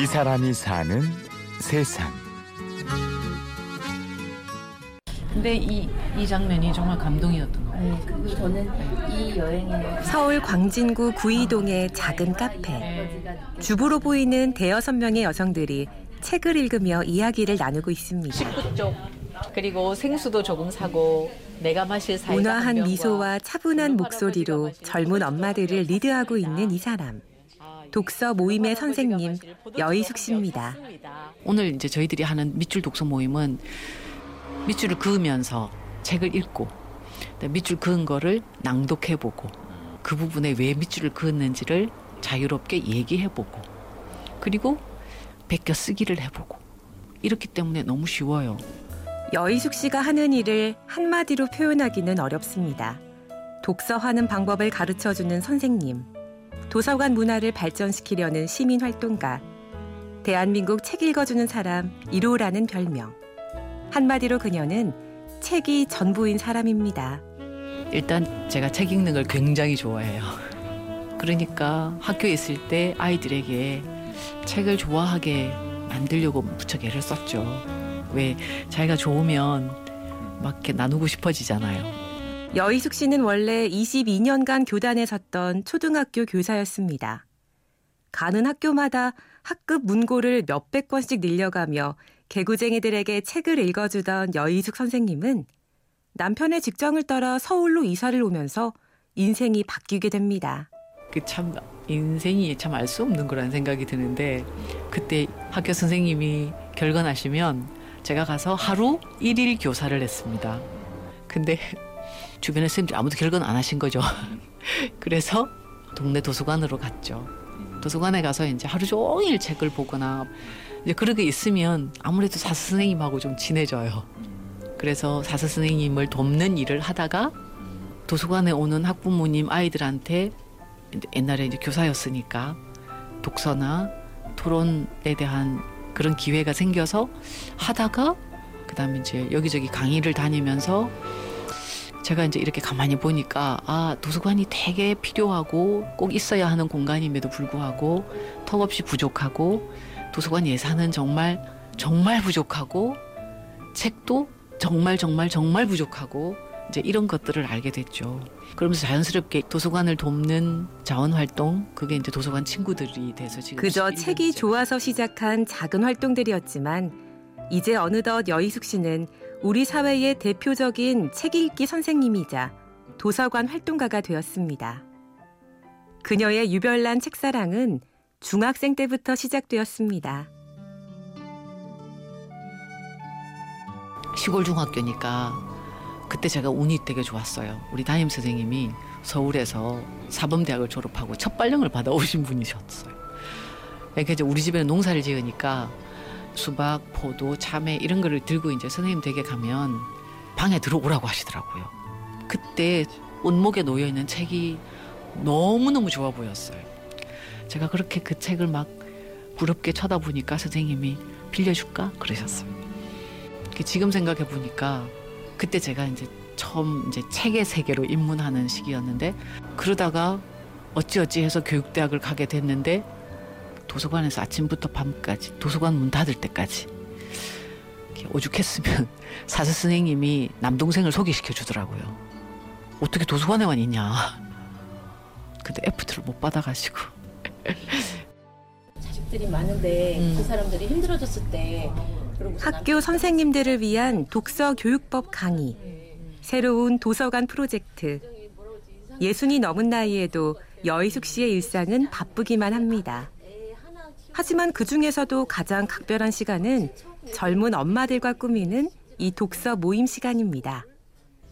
이 사람이 사는 세상. 근데 이, 이 장면이 정말 감동이었던 것 같아요. 네, 그리고 저는 이 여행에 서울 광진구 구이동의 작은 카페. 주부로 보이는 대여섯 명의 여성들이 책을 읽으며 이야기를 나누고 있습니다. 식구 쪽 그리고 생수도 조금 사고 내가 마실 사이다 한 온화한 미소와 차분한 목소리로 젊은 엄마들을 리드하고 있는 이 사람. 독서 모임의 선생님 여희숙 씨입니다. 오늘 이제 저희들이 하는 밑줄 독서 모임은 밑줄을 그으면서 책을 읽고 밑줄 그은 거를 낭독해보고 그 부분에 왜 밑줄을 그었는지를 자유롭게 얘기해보고 그리고 베껴 쓰기를 해보고 이렇기 때문에 너무 쉬워요. 여희숙 씨가 하는 일을 한마디로 표현하기는 어렵습니다. 독서하는 방법을 가르쳐주는 선생님, 도서관 문화를 발전시키려는 시민 활동가, 대한민국 책 읽어주는 사람 1호라는 별명. 한마디로 그녀는 책이 전부인 사람입니다. 일단 제가 책 읽는 걸 굉장히 좋아해요. 그러니까 학교에 있을 때 아이들에게 책을 좋아하게 만들려고 무척 애를 썼죠. 왜 자기가 좋으면 막 이렇게 나누고 싶어지잖아요. 여희숙 씨는 원래 22년간 교단에 섰던 초등학교 교사였습니다. 가는 학교마다 학급 문고를 몇백 권씩 늘려가며 개구쟁이들에게 책을 읽어주던 여희숙 선생님은 남편의 직장을 따라 서울로 이사를 오면서 인생이 바뀌게 됩니다. 그 참 인생이 참 알 수 없는 거라는 생각이 드는데 그때 학교 선생님이 결건하시면 제가 가서 하루 일일 교사를 했습니다. 근데 주변의 선생님들 아무도 결건 안 하신 거죠. 그래서 동네 도서관으로 갔죠. 도서관에 가서 이제 하루 종일 책을 보거나 이제 그렇게 있으면 아무래도 사스 선생님하고 좀 친해져요. 그래서 사스 선생님을 돕는 일을 하다가 도서관에 오는 학부모님 아이들한테 옛날에 이제 교사였으니까 독서나 토론에 대한 그런 기회가 생겨서 하다가 그다음에 이제 여기저기 강의를 다니면서 제가 이제 이렇게 가만히 보니까 아 도서관이 되게 필요하고 꼭 있어야 하는 공간임에도 불구하고 턱없이 부족하고 도서관 예산은 정말 정말 부족하고 책도 정말 정말 정말 부족하고 이제 이런 것들을 알게 됐죠. 그러면서 자연스럽게 도서관을 돕는 자원 활동 그게 이제 도서관 친구들이 돼서 지금 그저 11 책이. 좋아서 시작한 작은 활동들이었지만 이제 어느덧 여희숙 씨는 우리 사회의 대표적인 책 읽기 선생님이자 도서관 활동가가 되었습니다. 그녀의 유별난 책사랑은 중학생 때부터 시작되었습니다. 시골 중학교니까 그때 제가 운이 되게 좋았어요. 우리 담임 선생님이 서울에서 사범대학을 졸업하고 첫 발령을 받아오신 분이셨어요. 그러니까 이제 우리 집에는 농사를 지으니까 수박, 포도, 참외 이런 거를 들고 이제 선생님 댁에 가면 방에 들어오라고 하시더라고요. 그때 온목에 놓여 있는 책이 너무너무 좋아 보였어요. 제가 그렇게 그 책을 막 부럽게 쳐다보니까 선생님이 빌려줄까? 그러셨어요. 그 지금 생각해 보니까 그때 제가 이제 처음 이제 책의 세계로 입문하는 시기였는데 그러다가 어찌어찌 해서 교육대학을 가게 됐는데 도서관에서 아침부터 밤까지 도서관 문 닫을 때까지 오죽했으면 사서 선생님이 남동생을 소개시켜 주더라고요. 어떻게 도서관에만 있냐. 근데 F트를 못 받아가지고 자식들이 많은데 음. 그 사람들이 힘들어졌을 때 학교 선생님들을 위한 독서 교육법 강의, 새로운 도서관 프로젝트. 예순이 넘은 나이에도 여희숙 씨의 일상은 바쁘기만 합니다. 하지만 그 중에서도 가장 각별한 시간은 젊은 엄마들과 꾸미는 이 독서 모임 시간입니다.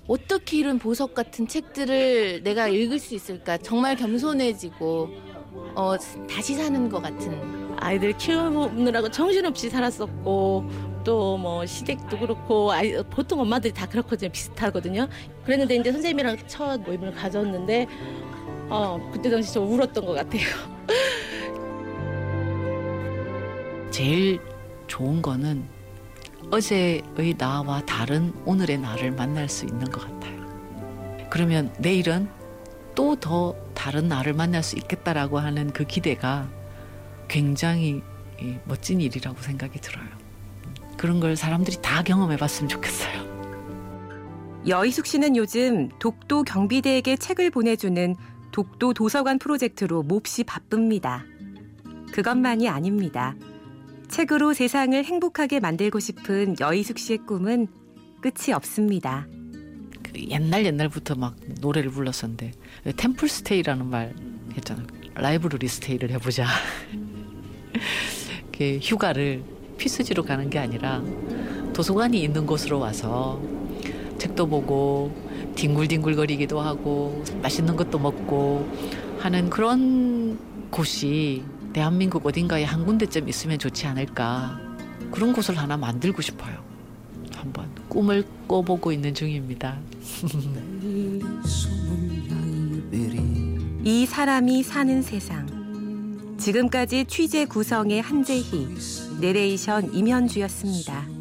어떻게 이런 보석 같은 책들을 내가 읽을 수 있을까? 정말 겸손해지고 어, 다시 사는 것 같은. 아이들 키우느라고 정신없이 살았었고 또 뭐 시댁도 그렇고 아이, 보통 엄마들이 다 그렇거든요 비슷하거든요 그랬는데 이제 선생님이랑 첫 모임을 가졌는데 어 그때 당시 좀 울었던 것 같아요 제일 좋은 거는 어제의 나와 다른 오늘의 나를 만날 수 있는 것 같아요. 그러면 내일은 또 더 다른 나를 만날 수 있겠다라고 하는 그 기대가 굉장히 이 멋진 일이라고 생각이 들어요. 그런 걸 사람들이 다 경험해 봤으면 좋겠어요. 여희숙 씨는 요즘 독도 경비대에게 책을 보내주는 독도 도서관 프로젝트로 몹시 바쁩니다. 그것만이 아닙니다. 책으로 세상을 행복하게 만들고 싶은 여희숙 씨의 꿈은 끝이 없습니다. 그 옛날 옛날부터 막 노래를 불렀었는데 템플 스테이라는 말 했잖아요. library stay를 해보자. 그 휴가를 피서지로 가는 게 아니라 도서관이 있는 곳으로 와서 책도 보고 뒹굴뒹굴거리기도 하고 맛있는 것도 먹고 하는 그런 곳이 대한민국 어딘가에 한 군데쯤 있으면 좋지 않을까 그런 곳을 하나 만들고 싶어요. 한번 꿈을 꿔보고 있는 중입니다. 이 사람이 사는 세상. 지금까지 취재 구성의 한재희, 내레이션 임현주였습니다.